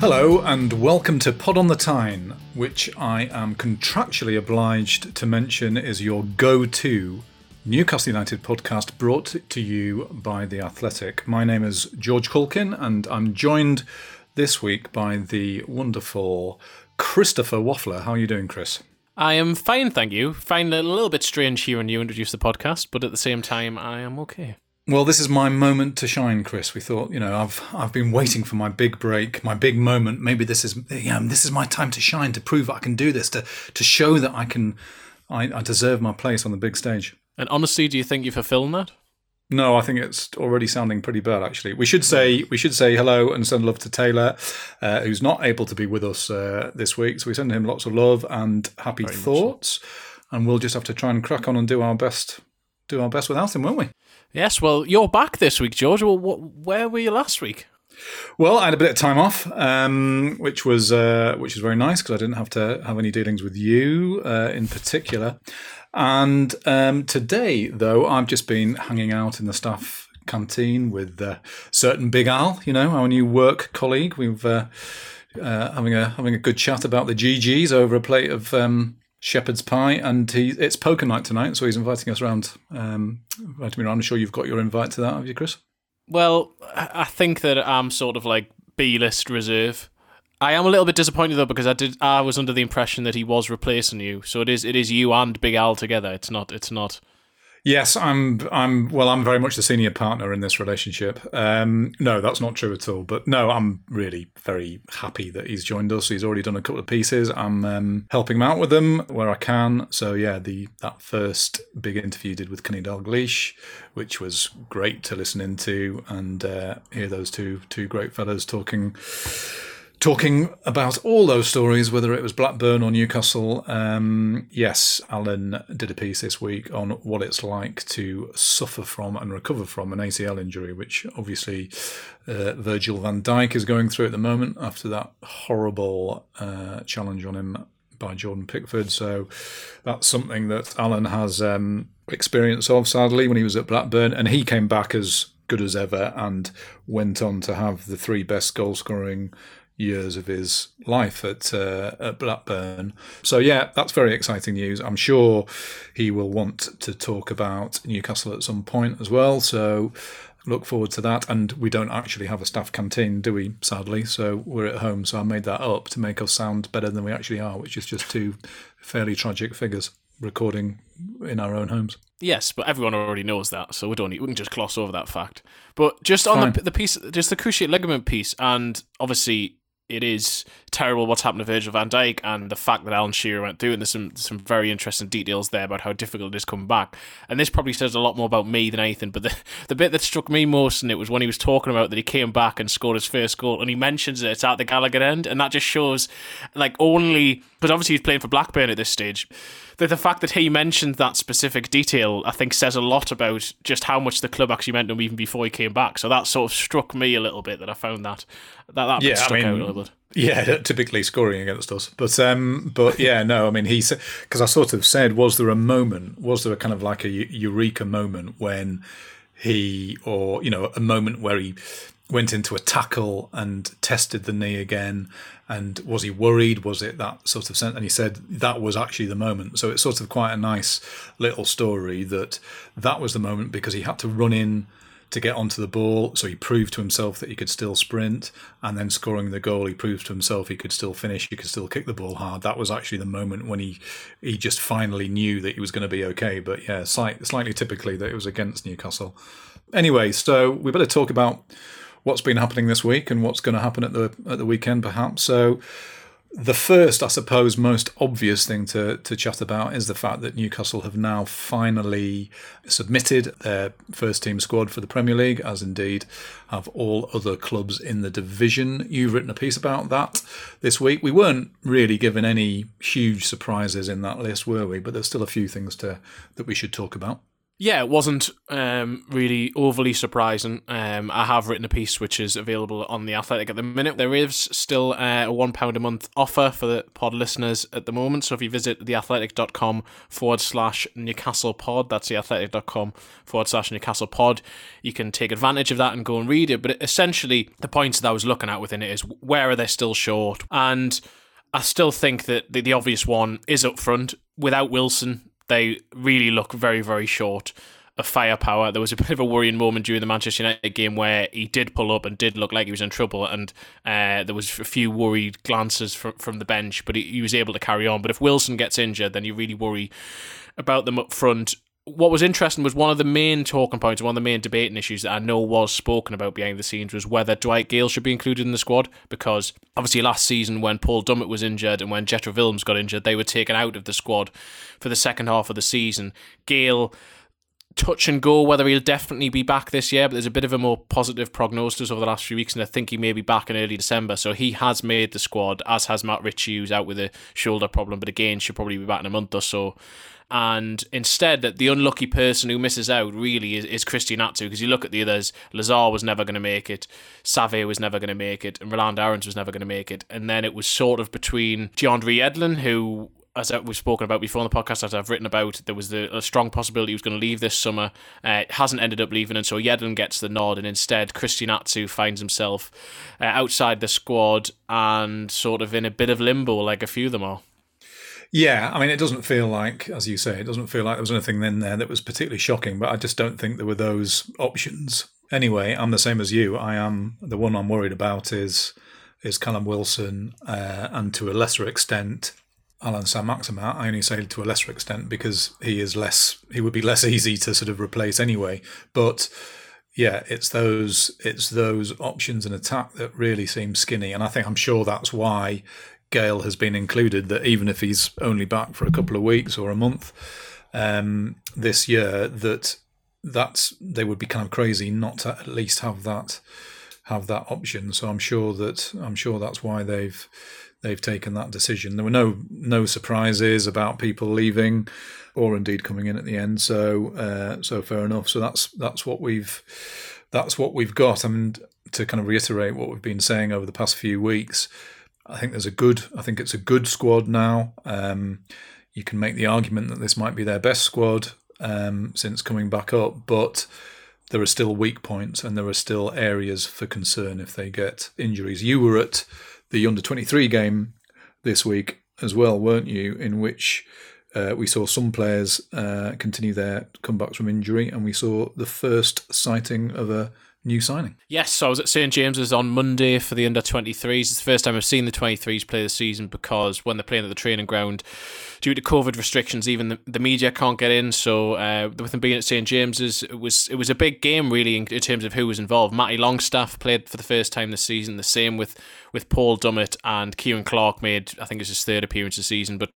Hello and welcome to Pod on the Tyne, which I am contractually obliged to mention is your go to Newcastle United podcast brought to you by The Athletic. My name is George Caulkin and I'm joined this week by the wonderful Christopher Waffler. How are you doing, Chris? I am fine, thank you. Find it a little bit strange hearing you introduce the podcast, but at the same time, I am okay. Well, this is my moment to shine, Chris. We thought, you know, I've I've been waiting for my big break, my big moment. Maybe this is, you know, this is my time to shine, to prove I can do this, to to show that I can, I, I deserve my place on the big stage. And honestly, do you think you've fulfilled that? No, I think it's already sounding pretty bad. Actually, we should say we should say hello and send love to Taylor, uh, who's not able to be with us uh, this week. So we send him lots of love and happy Very thoughts, and we'll just have to try and crack on and do our best, do our best without him, won't we? Yes, well, you're back this week, George. Well, where were you last week? Well, I had a bit of time off, um, which was uh, which was very nice because I didn't have to have any dealings with you uh, in particular. And um, today, though, I've just been hanging out in the staff canteen with uh, certain Big Al, you know, our new work colleague. We've uh, uh, having a having a good chat about the GGs over a plate of um, shepherd's pie, and he it's poker night tonight, so he's inviting us around. Um, me around. I'm sure you've got your invite to that, have you, Chris? Well, I I think that I'm sort of like B list reserve. I am a little bit disappointed though because I did I was under the impression that he was replacing you. So it is it is you and Big Al together. It's not it's not Yes, I'm. I'm. Well, I'm very much the senior partner in this relationship. Um, no, that's not true at all. But no, I'm really very happy that he's joined us. He's already done a couple of pieces. I'm um, helping him out with them where I can. So yeah, the that first big interview did with Kenny Dalglish, which was great to listen into and uh, hear those two two great fellows talking talking about all those stories, whether it was Blackburn or Newcastle. Um, yes, Alan did a piece this week on what it's like to suffer from and recover from an ACL injury, which obviously uh, Virgil van Dijk is going through at the moment after that horrible uh, challenge on him by Jordan Pickford. So that's something that Alan has um, experience of, sadly, when he was at Blackburn, and he came back as good as ever and went on to have the three best goal scoring years of his life at uh, at Blackburn. So yeah, that's very exciting news. I'm sure he will want to talk about Newcastle at some point as well. So look forward to that. And we don't actually have a staff canteen, do we? Sadly, so we're at home. So I made that up to make us sound better than we actually are, which is just two fairly tragic figures recording in our own homes. Yes, but everyone already knows that, so we don't need, we can just gloss over that fact. But just on the, the piece, just the cruciate ligament piece, and obviously it is terrible what's happened to Virgil van Dijk and the fact that Alan Shearer went through, and there's some some very interesting details there about how difficult it is coming back. And this probably says a lot more about me than anything. But the the bit that struck me most and it was when he was talking about that he came back and scored his first goal, and he mentions that it's at the Gallowgate end, and that just shows like only because obviously he's playing for Blackburn at this stage. The, the fact that he mentioned that specific detail, I think, says a lot about just how much the club actually meant to him even before he came back. So that sort of struck me a little bit that I found that that, that Yeah, I mean, out a little bit. Yeah, typically scoring against us, but um, but yeah, no, I mean he said because I sort of said, was there a moment? Was there a kind of like a eureka moment when he, or you know, a moment where he went into a tackle and tested the knee again? And was he worried? Was it that sort of sense? And he said that was actually the moment. So it's sort of quite a nice little story that that was the moment because he had to run in to get onto the ball. So he proved to himself that he could still sprint, and then scoring the goal, he proved to himself he could still finish. He could still kick the ball hard. That was actually the moment when he he just finally knew that he was going to be okay. But yeah, slight, slightly typically that it was against Newcastle. Anyway, so we better talk about what's been happening this week and what's going to happen at the at the weekend, perhaps. So the first, I suppose, most obvious thing to, to chat about is the fact that Newcastle have now finally submitted their first team squad for the Premier League, as indeed have all other clubs in the division. You've written a piece about that this week. We weren't really given any huge surprises in that list, were we? But there's still a few things to that we should talk about. Yeah, it wasn't um, really overly surprising. Um, I have written a piece which is available on the Athletic at the minute. There is still uh, a one pound a month offer for the pod listeners at the moment. So if you visit theathletic.com forward slash Newcastle pod, that's theathletic.com forward slash Newcastle pod, you can take advantage of that and go and read it. But essentially, the points that I was looking at within it is where are they still short? And I still think that the, the obvious one is up front. Without Wilson, they really look very, very short of firepower. There was a bit of a worrying moment during the Manchester United game where he did pull up and did look like he was in trouble, and uh, there was a few worried glances from from the bench, but he, he was able to carry on. But if Wilson gets injured, then you really worry about them up front what was interesting was one of the main talking points, one of the main debating issues that I know was spoken about behind the scenes was whether Dwight Gayle should be included in the squad because obviously last season when Paul Dummett was injured and when Jetro Willems got injured, they were taken out of the squad for the second half of the season. Gayle touch and go whether he'll definitely be back this year, but there's a bit of a more positive prognosis over the last few weeks, and I think he may be back in early December. So he has made the squad, as has Matt Ritchie, who's out with a shoulder problem, but again should probably be back in a month or so and instead that the unlucky person who misses out really is, is Christian Atsu because you look at the others Lazaar was never going to make it Saivet was never going to make it and Rolando Aarons was never going to make it and then it was sort of between DeAndre Yedlin, who as we've spoken about before on the podcast, as I've written about, there was the, a strong possibility he was going to leave this summer. Uh, hasn't ended up leaving, and so Yedlin gets the nod, and instead Christian Atsu finds himself uh, outside the squad and sort of in a bit of limbo, like a few of them are. Yeah, I mean, it doesn't feel like, as you say, it doesn't feel like there was anything in there that was particularly shocking, but I just don't think there were those options. Anyway, I'm the same as you. I am the one I'm worried about is is Callum Wilson, uh, and to a lesser extent, Allan Saint-Maximin. I only say to a lesser extent because he is less, he would be less easy to sort of replace anyway. But yeah, it's those it's those options in attack that really seem skinny, and I think I'm sure that's why Gayle has been included. That even if he's only back for a couple of weeks or a month um, this year, that that's they would be kind of crazy not to at least have that have that option. So I'm sure that I'm sure that's why they've they've taken that decision. There were no no surprises about people leaving or indeed coming in at the end. So uh, so fair enough. So that's that's what we've that's what we've got. And to kind of reiterate what we've been saying over the past few weeks, I think there's a good. I think it's a good squad now. Um, you can make the argument that this might be their best squad um, since coming back up, but there are still weak points and there are still areas for concern if they get injuries. You were at the under 23 game this week as well, weren't you? In which uh, we saw some players uh, continue their comebacks from injury, and we saw the first sighting of a new signing. Yes, so I was at St James's on Monday for the under 23s. It's the first time I've seen the 23s play this season because when they're playing at the training ground, due to COVID restrictions, even the, the media can't get in. So uh, with them being at St James's, it was it was a big game really in, in terms of who was involved. Matty Longstaff played for the first time this season. The same with with Paul Dummett and Ciaran Clark made I think it's his third appearance this season. But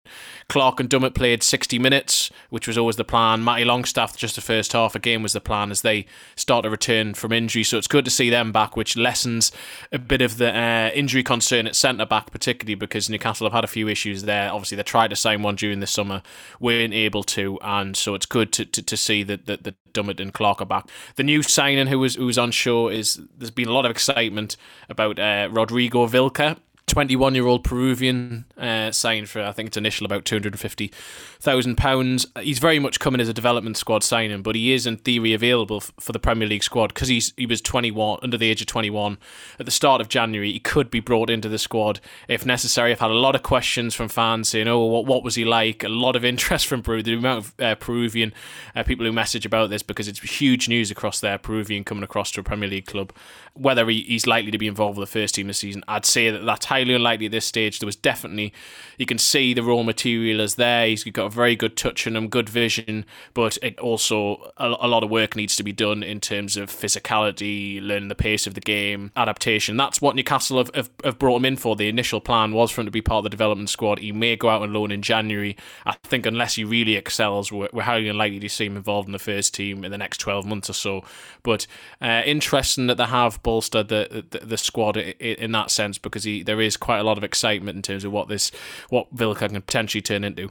Clark and Dummett played 60 minutes, which was always the plan. Matty Longstaff just the first half again, was the plan as they start to return from injury. So it's good to see them back, which lessens a bit of the uh, injury concern at centre back, particularly because Newcastle have had a few issues there. Obviously, they tried to sign one during the summer, weren't able to, and so it's good to, to, to see that, that, that Dummett and Clark are back. The new signing who was who was on show is there's been a lot of excitement about uh, Rodrigo Vilca. 21 year old Peruvian uh, signed for, I think it's initial about £250,000. He's very much coming as a development squad signing, but he is in theory available f- for the Premier League squad because he was 21, under the age of 21 at the start of January. He could be brought into the squad if necessary. I've had a lot of questions from fans saying, oh, what, what was he like? A lot of interest from Peru, the amount of uh, Peruvian uh, people who message about this because it's huge news across there, Peruvian coming across to a Premier League club. Whether he, he's likely to be involved with the first team this season, I'd say that that's highly unlikely at this stage. There was definitely, you can see the raw material is there. He's got a very good touch on him, good vision, but it also a, a lot of work needs to be done in terms of physicality, learning the pace of the game, adaptation. That's what Newcastle have, have, have brought him in for. The initial plan was for him to be part of the development squad. He may go out on loan in January. I think unless he really excels, we're, we're highly unlikely to see him involved in the first team in the next 12 months or so. But uh, interesting that they have bolstered the, the, the squad in that sense because he, there is quite a lot of excitement in terms of what this what Vilca can potentially turn into.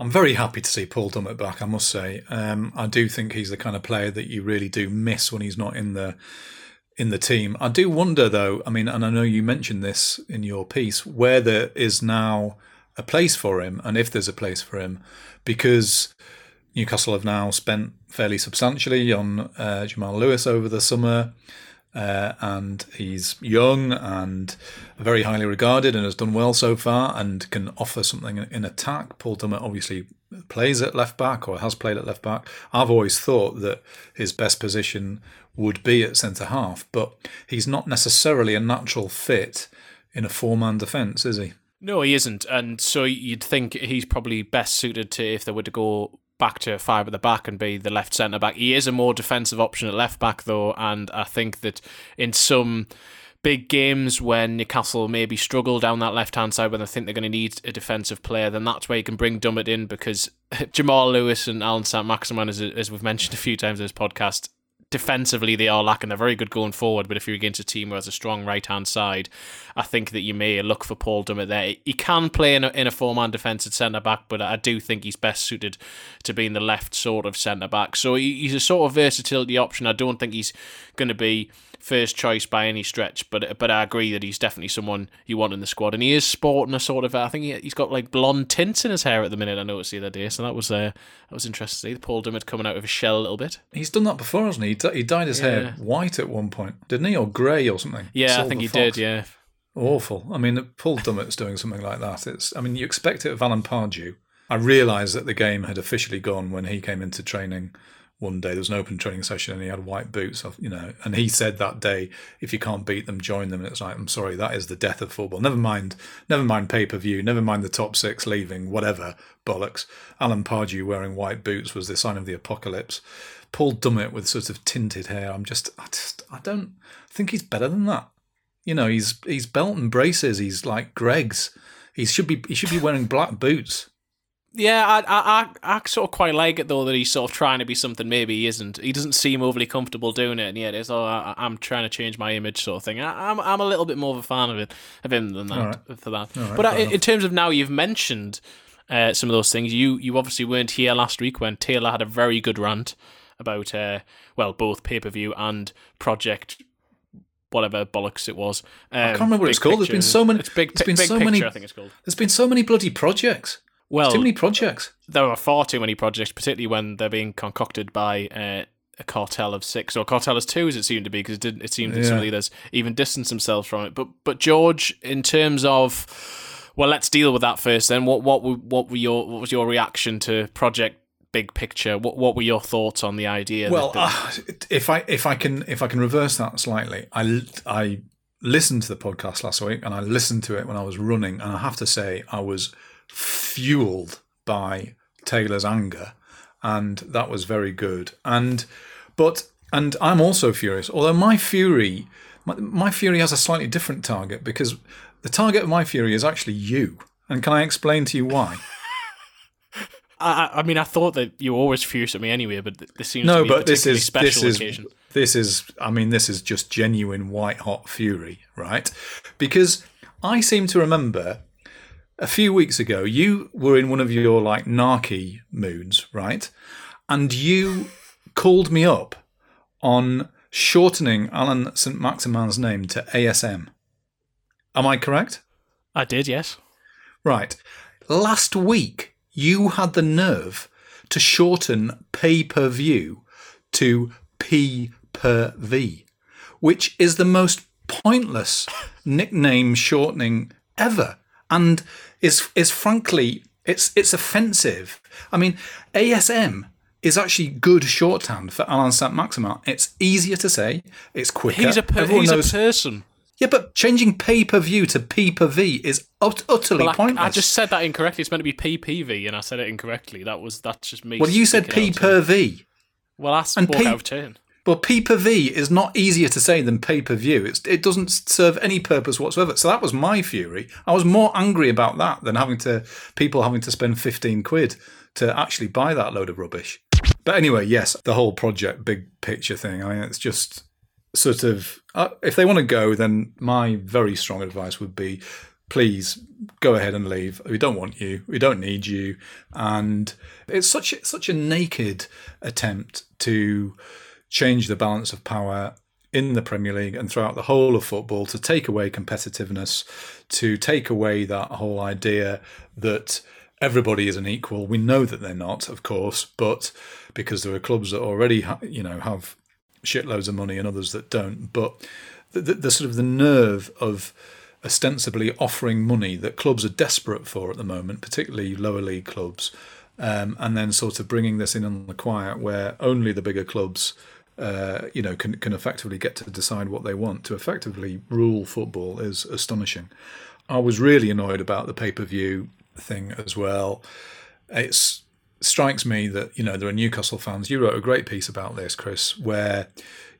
I'm very happy to see Paul Dummett back. I must say, um, I do think he's the kind of player that you really do miss when he's not in the in the team. I do wonder, though. I mean, and I know you mentioned this in your piece, where there is now a place for him, and if there's a place for him, because Newcastle have now spent fairly substantially on uh, Jamal Lewis over the summer. Uh, and he's young and very highly regarded and has done well so far and can offer something in attack. Paul Dummett obviously plays at left back or has played at left back. I've always thought that his best position would be at centre half, but he's not necessarily a natural fit in a four man defence, is he? No, he isn't. And so you'd think he's probably best suited to if they were to go back to five at the back and be the left centre back. He is a more defensive option at left back though, and I think that in some big games when Newcastle maybe struggle down that left hand side when they think they're going to need a defensive player, then that's where you can bring Dummett in because Jamal Lewis and Allan Saint-Maximin, as, as we've mentioned a few times in this podcast, defensively they are lacking. They're very good going forward, but if you're against a team who has a strong right hand side, I think that you may look for Paul Dummett there. He can play in a, in a four man defence at centre back, but I do think he's best suited to being the left sort of centre back. So he's a sort of versatility option. I don't think he's going to be first choice by any stretch, but but I agree that he's definitely someone you want in the squad, and he is sporting a sort of. I think he, has got like blonde tints in his hair at the minute. I noticed the other day, so that was uh, that was interesting to see. Paul Dummett coming out of his shell a little bit. He's done that before, hasn't he? He dyed his yeah. hair white at one point, didn't he, or grey or something? Yeah, Silver I think he Fox. did. Yeah, awful. I mean, Paul Dummett's doing something like that. It's. I mean, you expect it of Alan Pardew. I realised that the game had officially gone when he came into training one day. There was an open training session and he had white boots, you know, and he said that day, if you can't beat them, join them. And it's like, I'm sorry, that is the death of football. Never mind, never mind pay per view, never mind the top six leaving, whatever bollocks. Alan Pardew wearing white boots was the sign of the apocalypse. Paul Dummett with sort of tinted hair. I'm just, I just, I don't think he's better than that. You know, he's he's belt and braces. He's like Greggs. He should be he should be wearing black boots. Yeah, I, I, I, sort of quite like it though that he's sort of trying to be something maybe he isn't. He doesn't seem overly comfortable doing it, and yet it's oh, I, am trying to change my image sort of thing. I, am I'm, I'm a little bit more of a fan of it of him than that right. for that. Right, but in, in terms of now, you've mentioned uh, some of those things. You you obviously weren't here last week when Taylor had a very good rant about uh, well both pay per view and project whatever bollocks it was. Um, I can't remember what it's called. Picture. There's been so many. It's big. There's been big so picture, many. I think it's called. There's been so many bloody projects. Well, too many projects. There are far too many projects, particularly when they're being concocted by uh, a cartel of six or cartel of two, as it seemed to be, because it didn't. It seemed that yeah. some of the others even distanced themselves from it. But but George, in terms of, well, let's deal with that first. Then, what what what were your what was your reaction to Project Big Picture? What what were your thoughts on the idea? Well, uh, if I if I can if I can reverse that slightly, I I listened to the podcast last week and I listened to it when I was running, and I have to say I was fueled by Taylor's anger, and that was very good. And but and I'm also furious. Although my fury, my, my fury has a slightly different target because the target of my fury is actually you. And can I explain to you why? I, I mean, I thought that you were always furious at me anyway, but this seems no, to be but this is special this is this is. I mean, this is just genuine white hot fury, right? Because I seem to remember a few weeks ago, you were in one of your like narky moods, right? And you called me up on shortening Allan Saint-Maximin's name to ASM. Am I correct? I did, yes. Right. Last week, you had the nerve to shorten pay per view to P per V, which is the most pointless nickname shortening ever. And is is frankly it's it's offensive. I mean, ASM is actually good shorthand for Allan Saint-Maximin. It's easier to say. It's quicker. He's a per- he's knows, a person. Yeah, but changing pay per view to P per V is ut- utterly Well, I, pointless. I just said that incorrectly. It's meant to be PPV, and I said it incorrectly. That was that's just me. well, you said P per. V. Well, that's and P- out of turn. Well, P per V is not easier to say than pay per view. It doesn't serve any purpose whatsoever. So that was my fury. I was more angry about that than having to people having to spend fifteen quid to actually buy that load of rubbish. But anyway, yes, the whole project, big picture thing. I mean, it's just sort of uh, if they want to go, then my very strong advice would be, please go ahead and leave. We don't want you. We don't need you. And it's such such a naked attempt to change the balance of power in the Premier League and throughout the whole of football to take away competitiveness, to take away that whole idea that everybody is an equal. We know that they're not, of course, but because there are clubs that already, ha- you know, have shitloads of money and others that don't. But the, the, the sort of the nerve of ostensibly offering money that clubs are desperate for at the moment, particularly lower league clubs, um, and then sort of bringing this in on the quiet where only the bigger clubs. Uh, you know, can can effectively get to decide what they want to effectively rule football is astonishing. I was really annoyed about the pay per view thing as well. It strikes me that you know there are Newcastle fans. You wrote a great piece about this, Chris, where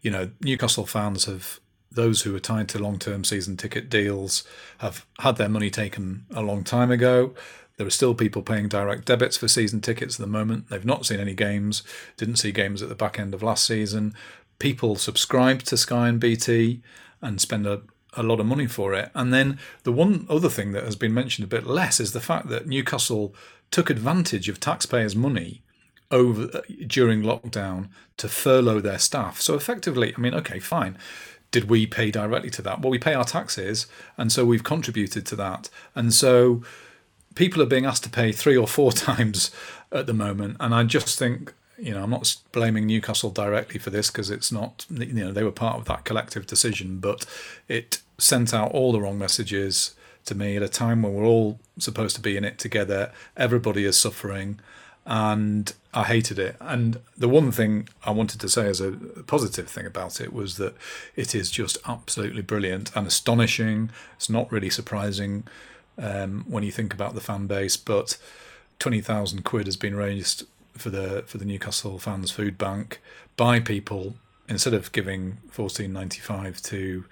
you know Newcastle fans have those who are tied to long-term season ticket deals have had their money taken a long time ago. There are still people paying direct debits for season tickets at the moment. They've not seen any games, didn't see games at the back end of last season. People subscribe to Sky and BT and spend a, a lot of money for it. And then the one other thing that has been mentioned a bit less is the fact that Newcastle took advantage of taxpayers' money over during lockdown to furlough their staff. So effectively, I mean, okay, fine. Did we pay directly to that? Well, we pay our taxes, and so we've contributed to that. And so people are being asked to pay three or four times at the moment. And I just think, you know, I'm not blaming Newcastle directly for this because it's not, you know, they were part of that collective decision, but it sent out all the wrong messages to me at a time when we're all supposed to be in it together. Everybody is suffering. And I hated it. And the one thing I wanted to say as a positive thing about it was that it is just absolutely brilliant and astonishing. It's not really surprising um, when you think about the fan base, but twenty thousand quid has been raised for the for the Newcastle fans food bank by people instead of giving fourteen ninety five to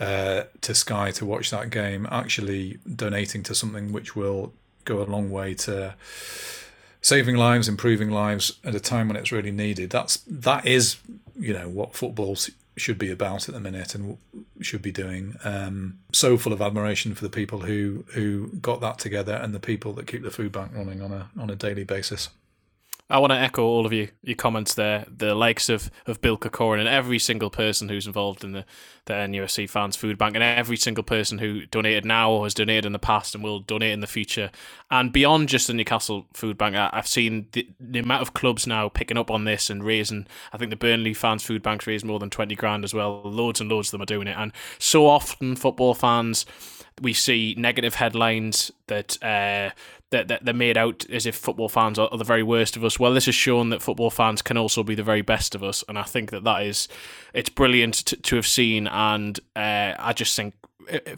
uh, to Sky to watch that game, actually donating to something which will go a long way to saving lives, improving lives at a time when it's really needed. That's that is you know what football should be about at the minute and should be doing. Um, so full of admiration for the people who who got that together and the people that keep the food bank running on a on a daily basis. I want to echo all of you, your comments there. The likes of, of Bill Corcoran and every single person who's involved in the, the NUFC Fans Food Bank and every single person who donated now or has donated in the past and will donate in the future. And beyond just the Newcastle Food Bank, I, I've seen the, the amount of clubs now picking up on this and raising. I think the Burnley Fans Food Bank's raised more than 20 grand as well. Loads and loads of them are doing it. And so often, football fans, we see negative headlines that. Uh, that, that they're made out as if football fans are, are the very worst of us. Well, this has shown that football fans can also be the very best of us, and I think that that is it's brilliant to, to have seen. And uh, I just think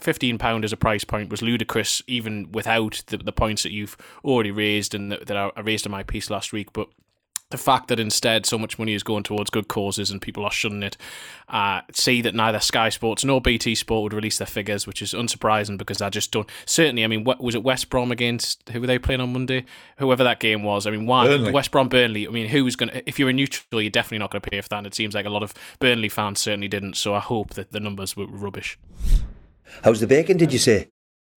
fifteen pound as a price point was ludicrous, even without the, the points that you've already raised and that, that I raised in my piece last week. But the fact that instead so much money is going towards good causes and people are shunning it, uh, see that neither Sky Sports nor BT Sport would release their figures, which is unsurprising because I just don't. Certainly, I mean, what, was it West Brom against who were they playing on Monday? Whoever that game was. I mean, why Burnley. West Brom Burnley? I mean, who's going to? If you're a neutral, you're definitely not going to pay for that. And it seems like a lot of Burnley fans certainly didn't. So I hope that the numbers were rubbish. How's the bacon, did you say?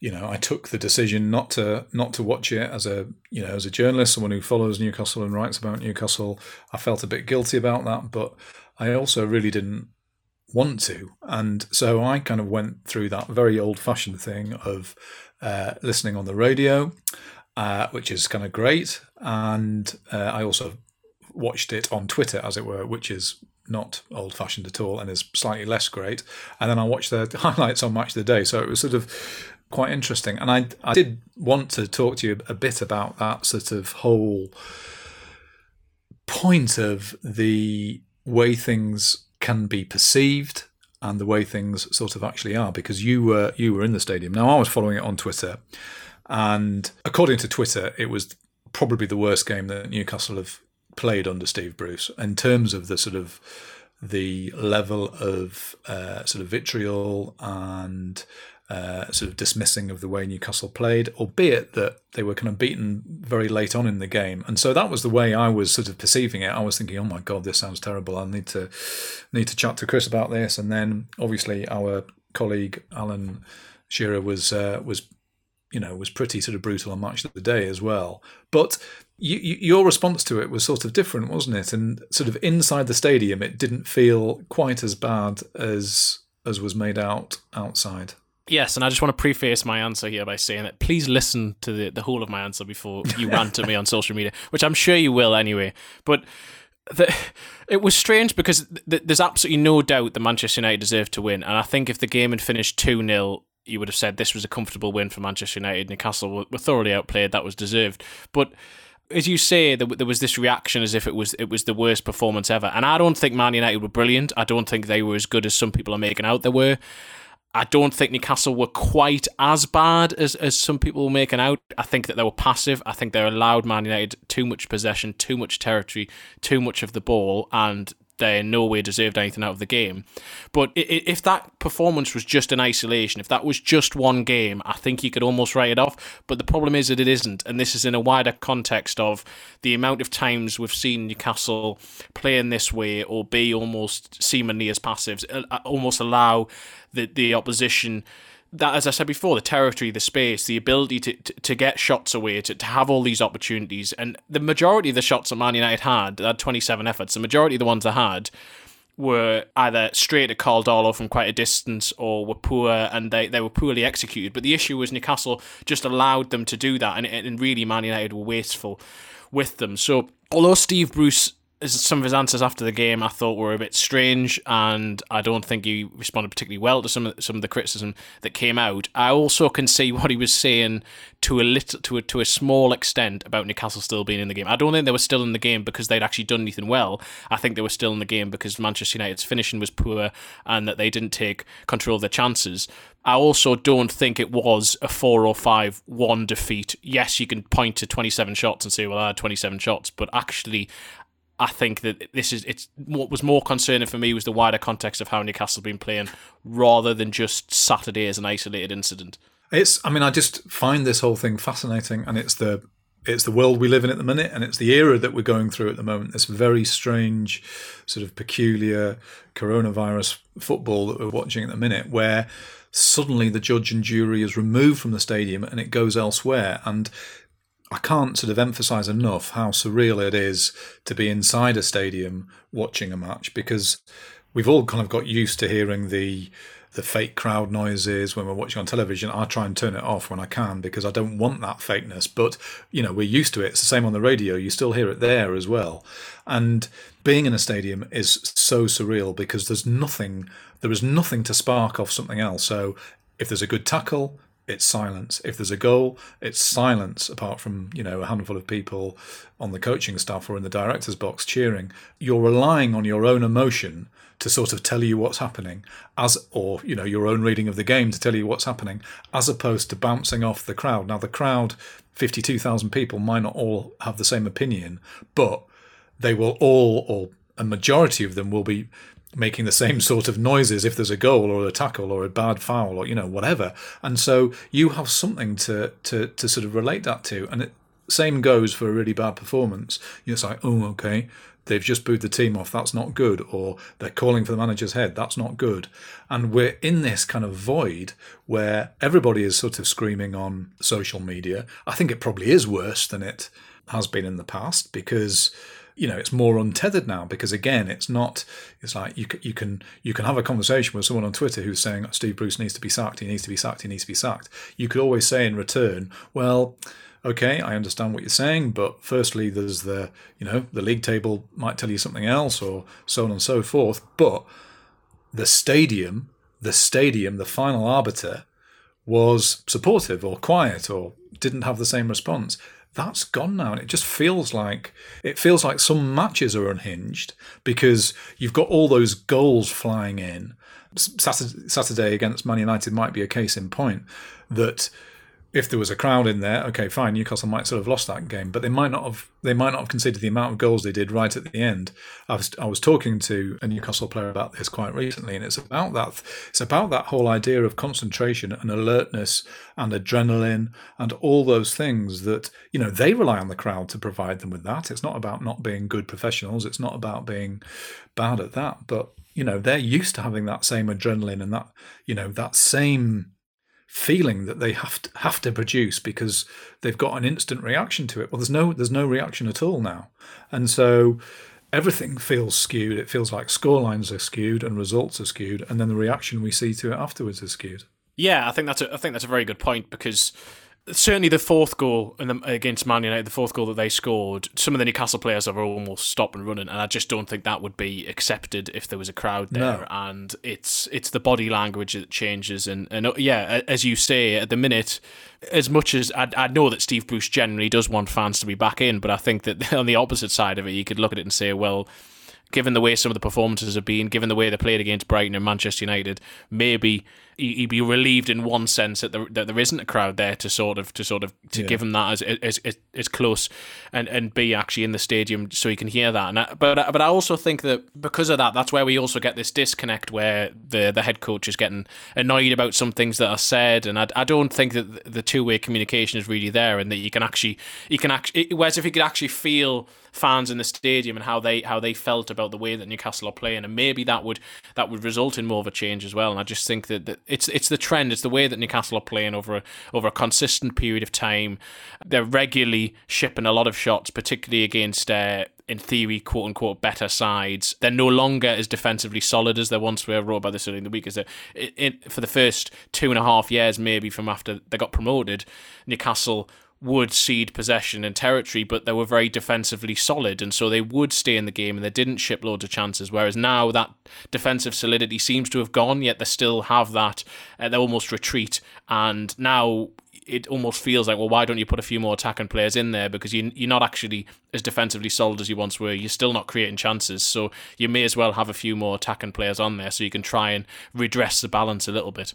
you know I took the decision not to not to watch it as a you know as a journalist, someone who follows Newcastle and writes about Newcastle. I felt a bit guilty about that, but I also really didn't want to, and so I kind of went through that very old fashioned thing of uh, listening on the radio. uh, which is kind of great. And uh, I also watched it on Twitter, as it were, which is not old fashioned at all and is slightly less great. And then I watched the highlights on Match of the Day. So it was sort of quite interesting. And I, I did want to talk to you a bit about that sort of whole point of the way things can be perceived and the way things sort of actually are because you were you were in the stadium. Now I was following it on Twitter and according to Twitter it was probably the worst game that Newcastle have played under Steve Bruce in terms of the sort of the level of uh, sort of vitriol and uh, sort of dismissing of the way Newcastle played, albeit that they were kind of beaten very late on in the game. And so that was the way I was sort of perceiving it. I was thinking, oh my god, this sounds terrible. I need to need to chat to Chris about this. And then obviously our colleague Alan Shearer was uh, was you know was pretty sort of brutal on match of the day as well. But you, you, your response to it was sort of different, wasn't it? And sort of inside the stadium, it didn't feel quite as bad as as was made out outside. Yes, and I just want to preface my answer here by saying that please listen to the, the whole of my answer before you rant at me on social media, which I'm sure you will anyway. But the, it was strange because th- there's absolutely no doubt that Manchester United deserved to win. And I think if the game had finished 2 0, you would have said this was a comfortable win for Manchester United. Newcastle were, were thoroughly outplayed. That was deserved. But as you say, there, was this reaction as if it was it was the worst performance ever. And I don't think Man United were brilliant. I don't think they were as good as some people are making out they were. I don't think Newcastle were quite as bad as, as some people were making out. I think that they were passive. I think they allowed Man United too much possession, too much territory, too much of the ball, and they in no way deserved anything out of the game. But if that performance was just in isolation, if that was just one game, I think you could almost write it off. But the problem is that it isn't, and this is in a wider context of the amount of times we've seen Newcastle play in this way or be almost seemingly as passives, uh, almost allow the the opposition that, as I said before, the territory, the space, the ability to, to, to get shots away, to, to have all these opportunities. And the majority of the shots that Man United had, they had 27 efforts, the majority of the ones they had were either straight at Karl Darlow from quite a distance or were poor and they, they were poorly executed. But the issue was Newcastle just allowed them to do that, and, and really Man United were wasteful with them. So although Steve Bruce some of his answers after the game I thought were a bit strange, and I don't think he responded particularly well to some of some of the criticism that came out. I also can see what he was saying to a little to a, to a small extent about Newcastle still being in the game. I don't think they were still in the game because they'd actually done anything well. I think they were still in the game because Manchester United's finishing was poor and that they didn't take control of their chances. I also don't think it was a 4 or 5 1 defeat. Yes, you can point to 27 shots and say, well, I had 27 shots, but actually, I think that this is it's what was more concerning for me was the wider context of how Newcastle have been playing rather than just Saturday as an isolated incident. It's I mean I just find this whole thing fascinating and it's the it's the world we live in at the minute and it's the era that we're going through at the moment this very strange sort of peculiar coronavirus football that we're watching at the minute where suddenly the judge and jury is removed from the stadium and it goes elsewhere and I can't sort of emphasize enough how surreal it is to be inside a stadium watching a match because we've all kind of got used to hearing the the fake crowd noises when we're watching on television. I try and turn it off when I can because I don't want that fakeness. But you know, we're used to it. It's the same on the radio. You still hear it there as well. And being in a stadium is so surreal because there's nothing. There is nothing to spark off something else. So if there's a good tackle, it's silence. If there's a goal, it's silence, apart from, you know, a handful of people on the coaching staff or in the director's box cheering. You're relying on your own emotion to sort of tell you what's happening, as or, you know, your own reading of the game to tell you what's happening, as opposed to bouncing off the crowd. Now the crowd, fifty two thousand people, might not all have the same opinion, but they will all or a majority of them will be making the same sort of noises if there's a goal or a tackle or a bad foul or you know whatever. And so you have something to to to sort of relate that to. And it same goes for a really bad performance. You're like oh okay they've just booed the team off. That's not good. Or they're calling for the manager's head. That's not good. And we're in this kind of void where everybody is sort of screaming on social media. I think it probably is worse than it has been in the past because you know it's more untethered now because again it's not it's like you can you can you can have a conversation with someone on Twitter who's saying Steve Bruce needs to be sacked. He needs to be sacked. He needs to be sacked. You could always say in return well okay I understand what you're saying but firstly there's the you know the league table might tell you something else or so on and so forth. But the stadium the stadium the final arbiter was supportive or quiet or didn't have the same response that's gone now and it just feels like it feels like some matches are unhinged because you've got all those goals flying in. Saturday, saturday against man united might be a case in point that if there was a crowd in there, okay, fine, Newcastle might sort of lost that game, but they might not have they might not have considered the amount of goals they did right at the end. I was I was talking to a Newcastle player about this quite recently, and it's about that it's about that whole idea of concentration and alertness and adrenaline and all those things that you know they rely on the crowd to provide them with that. It's not about not being good professionals. It's not about being bad at that, but you know they're used to having that same adrenaline and that you know that same feeling that they have to have to produce because they've got an instant reaction to it. Well, there's no there's no reaction at all now, and so everything feels skewed. It feels like scorelines are skewed and results are skewed, and then the reaction we see to it afterwards is skewed. Yeah, I think that's a, I think that's a very good point because certainly the fourth goal the, against Man United, the fourth goal that they scored, some of the Newcastle players are almost stopped and running, and I just don't think that would be accepted if there was a crowd there. No. And it's it's the body language that changes, and and uh, yeah, as you say, at the minute, as much as I, I know that Steve Bruce generally does want fans to be back in, but I think that on the opposite side of it, you could look at it and say, well given the way some of the performances have been, given the way they played against Brighton and Manchester United, maybe he'd be relieved in one sense that there, that there isn't a crowd there to sort of to sort of to yeah. give him that as, as as as close and and be actually in the stadium so he can hear that. And I, but but I also think that because of that, that's where we also get this disconnect where the the head coach is getting annoyed about some things that are said, and I, I don't think that the two way communication is really there, and that you can actually you can actually whereas if you could actually feel fans in the stadium and how they how they felt about the way that Newcastle are playing, and maybe that would that would result in more of a change as well. And I just think that, that it's it's the trend, it's the way that Newcastle are playing over a, over a consistent period of time. They're regularly shipping a lot of shots, particularly against. Uh, in theory, quote unquote, better sides. They're no longer as defensively solid as they once were. I wrote about this in the week. Is that for the first two and a half years, maybe from after they got promoted, Newcastle would cede possession and territory, but they were very defensively solid, and so they would stay in the game and they didn't ship loads of chances. Whereas now that defensive solidity seems to have gone, yet they still have that. Uh, they almost retreat, and now it almost feels like, well, why don't you put a few more attacking players in there? Because you, you're not actually as defensively solid as you once were. You're still not creating chances, so you may as well have a few more attacking players on there so you can try and redress the balance a little bit.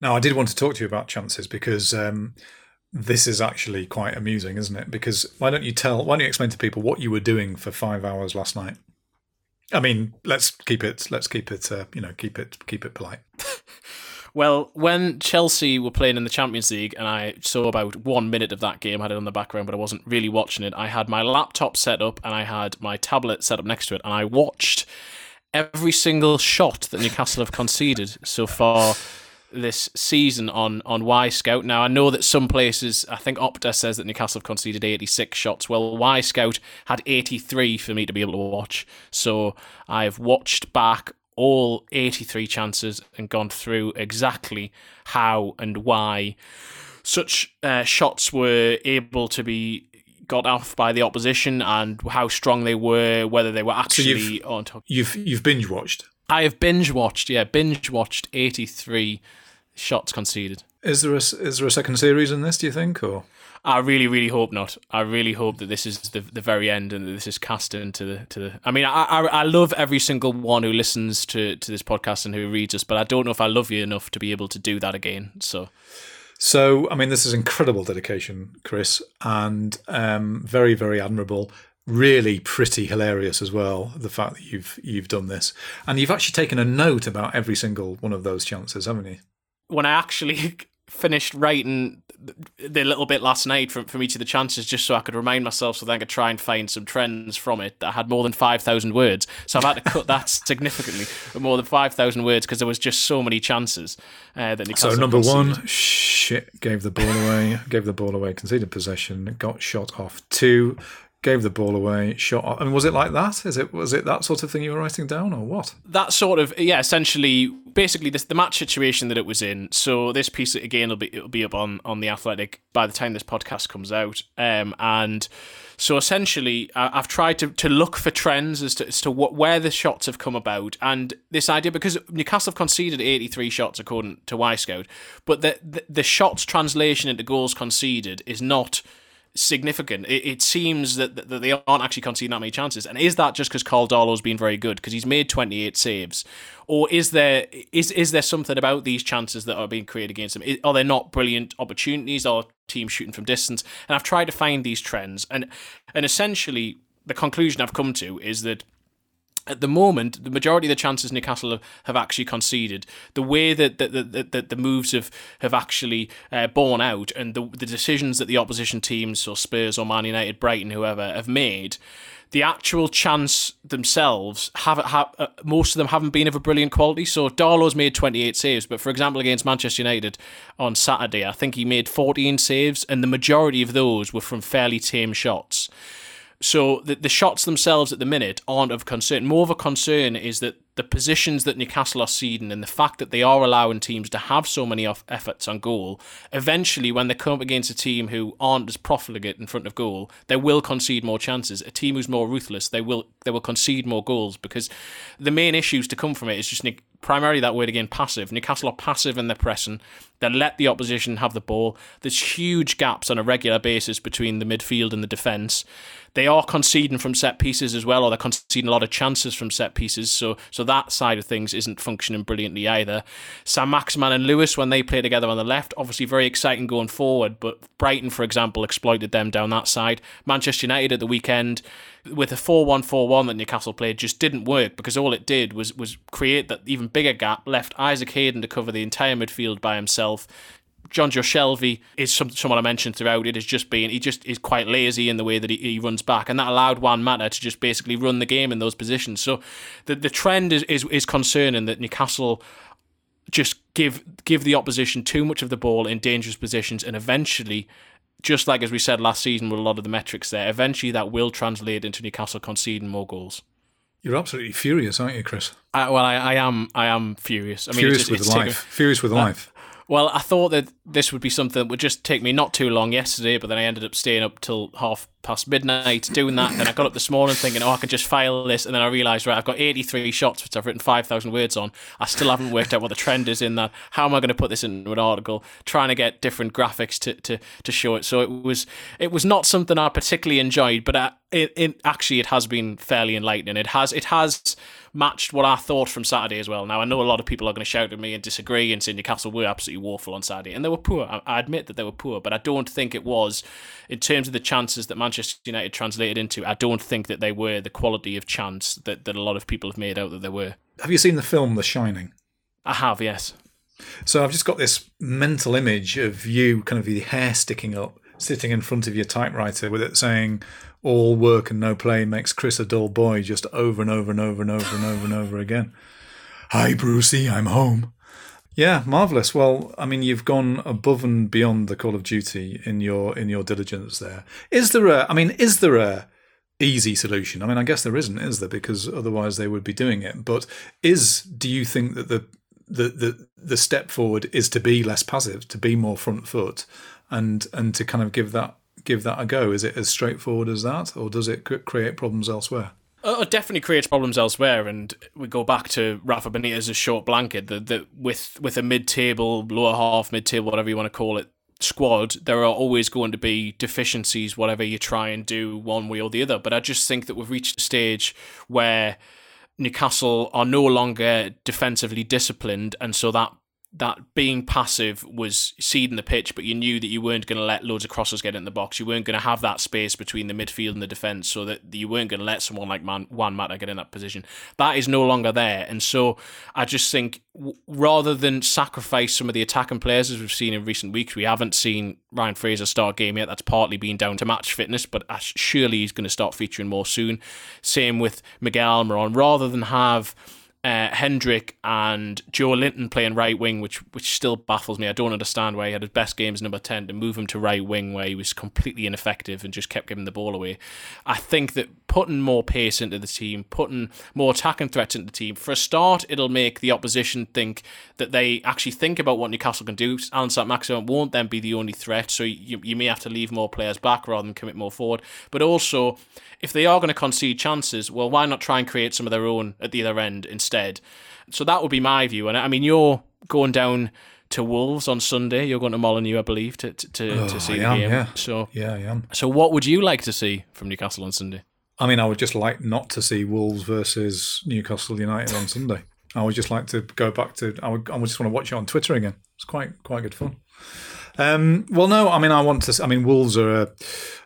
Now, I did want to talk to you about chances because um, this is actually quite amusing, isn't it? Because why don't you tell, why don't you explain to people what you were doing for five hours last night? I mean, let's keep it, let's keep it, uh, you know, keep it, keep it polite. Well, when Chelsea were playing in the Champions League, and I saw about one minute of that game, I had it on the background, but I wasn't really watching it. I had my laptop set up and I had my tablet set up next to it, and I watched every single shot that Newcastle have conceded so far this season on on Wyscout. Now I know that some places, I think Opta says that Newcastle have conceded 86 shots. Well, Wyscout had 83 for me to be able to watch. So I've watched back all 83 chances and gone through exactly how and why such uh, shots were able to be got off by the opposition and how strong they were, whether they were actually so on top. You've you've binge watched. I have binge watched, yeah, binge watched 83 shots conceded. Is there a is there a second series in this? Do you think, or I really, really hope not. I really hope that this is the the very end and that this is cast into the to the. I mean, I, I I love every single one who listens to to this podcast and who reads us, but I don't know if I love you enough to be able to do that again. So. So, I mean, this is incredible dedication, Chris, and um, very, very admirable. Really pretty hilarious as well. The fact that you've you've done this, and you've actually taken a note about every single one of those chances, haven't you? When I actually finished writing the little bit last night from, from each of the chances just so I could remind myself so that I could try and find some trends from it that had more than 5,000 words. So I've had to cut that significantly, more than 5,000 words because there was just so many chances uh, that Newcastle So number conceded. one, shit, gave the ball away, gave the ball away, conceded possession, got shot off. Two, gave the ball away, shot. I mean, was it like that? Is it was it that sort of thing you were writing down, or what? that sort of yeah essentially basically this the match situation that it was in so this piece again will be it'll be up on on the athletic by the time this podcast comes out um and so essentially I- i've tried to, to look for trends as to, as to what where the shots have come about and this idea because newcastle have conceded 83 shots according to Wyscout but the, the the shots translation into goals conceded is not significant. It, it seems that, that they aren't actually conceding that many chances. And is that just because Karl Darlow's been very good because he's made 28 saves, or is there is is there something about these chances that are being created against them? Are they not brilliant opportunities? Are teams shooting from distance? And I've tried to find these trends, and and essentially the conclusion I've come to is that at the moment, the majority of the chances Newcastle have, have actually conceded, the way that that, that, that the moves have have actually uh, borne out, and the the decisions that the opposition teams, or Spurs, or Man United, Brighton, whoever, have made, the actual chance themselves have have uh, most of them haven't been of a brilliant quality. So Darlow's made 28 saves, but for example against Manchester United on Saturday, I think he made 14 saves, and the majority of those were from fairly tame shots. So the, the shots themselves at the minute aren't of concern. More of a concern is that the positions that Newcastle are ceding and the fact that they are allowing teams to have so many off efforts on goal, eventually when they come up against a team who aren't as profligate in front of goal, they will concede more chances. A team who's more ruthless, they will they will concede more goals because the main issues to come from it is just primarily that word again passive. Newcastle are passive in their pressing. They let the opposition have the ball. There's huge gaps on a regular basis between the midfield and the defence. They are conceding from set pieces as well, or they're conceding a lot of chances from set pieces. So so that side of things isn't functioning brilliantly either. Saint-Maximin and Lewis, when they play together on the left, obviously very exciting going forward, but Brighton, for example, exploited them down that side. Manchester United at the weekend with a 4-1-4-1 that Newcastle played just didn't work because all it did was was create that even bigger gap, left Isaac Hayden to cover the entire midfield by himself. Jonjo Shelvey is some, someone I mentioned throughout. It has just been he just is quite lazy in the way that he, he runs back, and that allowed Juan Mata to just basically run the game in those positions. So the the trend is is, is concerning that Newcastle just give give the opposition too much of the ball in dangerous positions, and eventually, just like as we said last season with a lot of the metrics there, eventually that will translate into Newcastle conceding more goals. You're absolutely furious, aren't you, Chris? I, well, I, I am I am furious. I mean, furious it's, with it's life. taken- furious with Uh, life. Well, I thought that this would be something that would just take me not too long yesterday, but then I ended up staying up till half past midnight doing that. Then I got up this morning thinking, oh, I could just file this, and then I realised, right, I've got 83 shots which I've written 5,000 words on. I still haven't worked out what the trend is in that. How am I going to put this into an article? Trying to get different graphics to, to, to show it. So it was it was not something I particularly enjoyed, but I, it, it actually it has been fairly enlightening. It has it has matched what I thought from Saturday as well. Now I know a lot of people are going to shout at me and disagree and say Newcastle were absolutely woeful on Saturday, and they were poor. I, I admit that they were poor, but I don't think it was in terms of the chances that Manchester United translated into. I don't think that they were the quality of chance that, that a lot of people have made out that they were. Have you seen the film The Shining? I have, yes. So I've just got this mental image of you, kind of your hair sticking up, sitting in front of your typewriter with it saying, "All work and no play makes Chris a dull boy," just over and over and over and over and over and over again. Hi, Brucey, I'm home. Yeah, marvelous. Well, I mean, you've gone above and beyond the Call of Duty in your in your diligence. There is there a. I mean, is there a easy solution? I mean, I guess there isn't, is there? Because otherwise they would be doing it. But is do you think that the the the the step forward is to be less passive, to be more front foot, and and to kind of give that give that a go? Is it as straightforward as that, or does it create problems elsewhere? Uh, It definitely creates problems elsewhere, and we go back to Rafa Benitez's short blanket that that with with a mid-table, lower half, mid-table, whatever you want to call it, squad, there are always going to be deficiencies, whatever you try and do one way or the other. But I just think that we've reached a stage where Newcastle are no longer defensively disciplined, and so that that being passive was ceding the pitch, but you knew that you weren't going to let loads of crosses get in the box. You weren't going to have that space between the midfield and the defence so that you weren't going to let someone like Man- Juan Mata get in that position. That is no longer there. And so I just think w- rather than sacrifice some of the attacking players as we've seen in recent weeks, we haven't seen Ryan Fraser start game yet. That's partly been down to match fitness, but uh, surely he's going to start featuring more soon. Same with Miguel Almiron. Rather than have uh, Hendrick and Joelinton playing right wing, which which still baffles me. I don't understand why he had his best games number ten to move him to right wing where he was completely ineffective and just kept giving the ball away. I think that putting more pace into the team, putting more attacking threats into the team, for a start, it'll make the opposition think that they actually think about what Newcastle can do. Allan Saint-Maximin won't then be the only threat, so you, you may have to leave more players back rather than commit more forward. But also, if they are going to concede chances, well, why not try and create some of their own at the other end instead? So that would be my view. And I mean, you're going down to Wolves on Sunday. You're going to Molineux, I believe, to to, oh, to see I the am, game. Yeah. So yeah, I am. So what would you like to see from Newcastle on Sunday? I mean, I would just like not to see Wolves versus Newcastle United on Sunday. I would just like to go back to. I would. I would just want to watch it on Twitter again. It's quite quite good fun. Um, well, no, I mean, I want to. I mean, Wolves are a,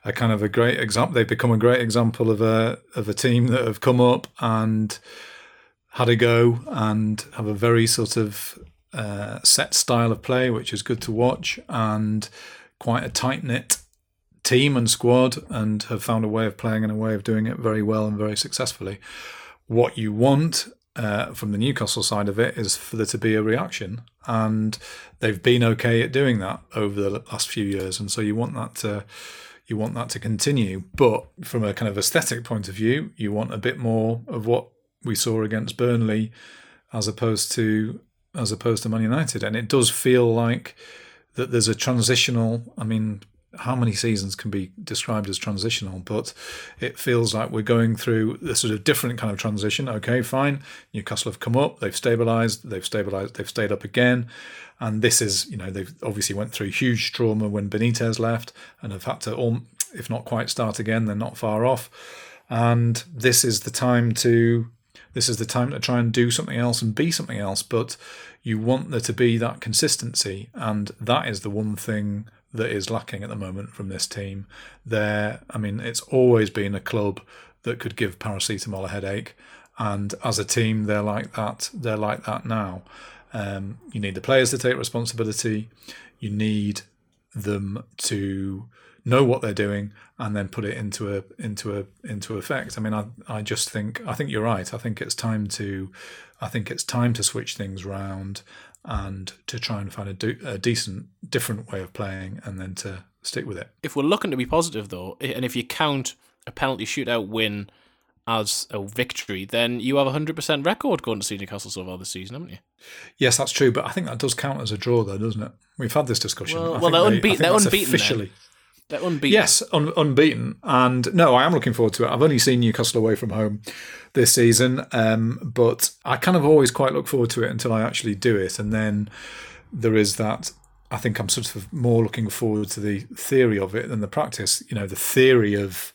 a, kind of a great example. They've become a great example of a of a team that have come up and had a go and have a very sort of uh, set style of play, which is good to watch, and quite a tight knit team and squad, and have found a way of playing and a way of doing it very well and very successfully. What you want uh, from the Newcastle side of it is for there to be a reaction, and they've been okay at doing that over the last few years, and so you want that to you want that to continue. But from a kind of aesthetic point of view, you want a bit more of what we saw against Burnley, as opposed to as opposed to Man United, and it does feel like that there's a transitional. I mean, how many seasons can be described as transitional, but it feels like we're going through a sort of different kind of transition. Okay, fine. Newcastle have come up, they've stabilised, they've stabilised, they've stayed up again. And this is, you know, they've obviously went through huge trauma when Benitez left and have had to, all, if not quite start again, they're not far off. And this is the time to, this is the time to try and do something else and be something else. But you want there to be that consistency, and that is the one thing that is lacking at the moment from this team. There, I mean, it's always been a club that could give paracetamol a headache, and as a team, they're like that. They're like that now. Um, you need the players to take responsibility. You need them to know what they're doing and then put it into a into a into effect. I mean, I I just think I think you're right. I think it's time to I think it's time to switch things round and to try and find a, do, a decent, different way of playing, and then to stick with it. If we're looking to be positive, though, and if you count a penalty shootout win as a victory, then you have a hundred percent record going to see Newcastle so far this season, haven't you? Yes, that's true, but I think that does count as a draw, though, doesn't it? We've had this discussion. Well, well they're, unbe- they're unbeaten. Officially. They're unbeaten. Yes, un- unbeaten. And no, I am looking forward to it. I've only seen Newcastle away from home this season, um, but I kind of always quite look forward to it until I actually do it. And then there is that. I think I'm sort of more looking forward to the theory of it than the practice. You know, the theory of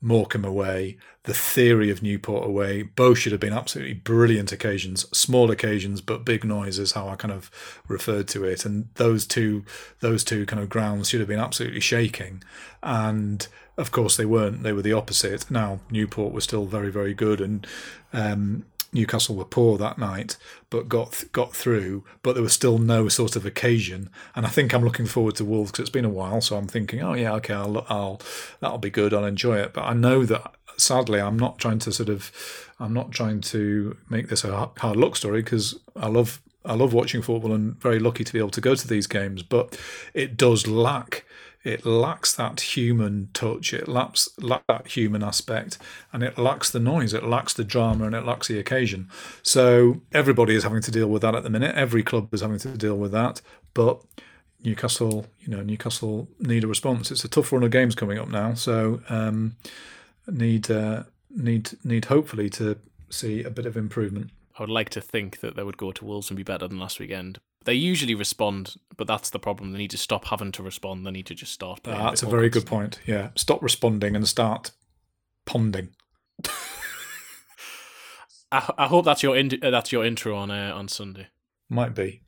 Morecambe away, the theory of Newport away. Both should have been absolutely brilliant occasions, small occasions, but big noises. How I kind of referred to it, and those two, those two kind of grounds should have been absolutely shaking. And of course, they weren't. They were the opposite. Now Newport was still very, very good, and um, Newcastle were poor that night, but got got through. But there was still no sort of occasion, and I think I'm looking forward to Wolves because it's been a while. So I'm thinking, oh yeah, okay, I'll, I'll that'll be good. I'll enjoy it. But I know that sadly, I'm not trying to sort of, I'm not trying to make this a hard luck story because I love I love watching football and very lucky to be able to go to these games. But it does lack it lacks that human touch, it lacks, lacks that human aspect, and it lacks the noise, it lacks the drama, and it lacks the occasion. So everybody is having to deal with that at the minute. Every club is having to deal with that, but Newcastle, you know, Newcastle need a response. It's a tough run of games coming up now, so um, need uh, need need hopefully to see a bit of improvement. I would like to think that they would go to Wolves and be better than last weekend. They usually respond, but that's the problem. They need to stop having to respond. They need to just start playing. that's a, a very good point. Yeah, stop responding and start ponding. I, I, hope that's your in, uh, that's your intro on uh, on Sunday. Might be.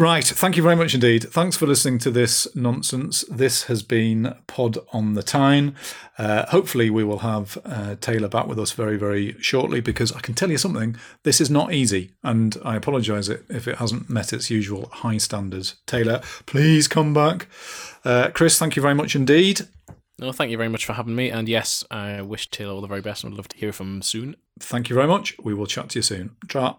Right. Thank you very much indeed. Thanks for listening to this nonsense. This has been Pod on the Tyne. Uh, hopefully, we will have uh, Taylor back with us very, very shortly because I can tell you something. This is not easy, and I apologise if it hasn't met its usual high standards. Taylor, please come back. Uh, Chris, thank you very much indeed. No, thank you very much for having me. And yes, I wish Taylor all the very best and would love to hear from him soon. Thank you very much. We will chat to you soon. Tra.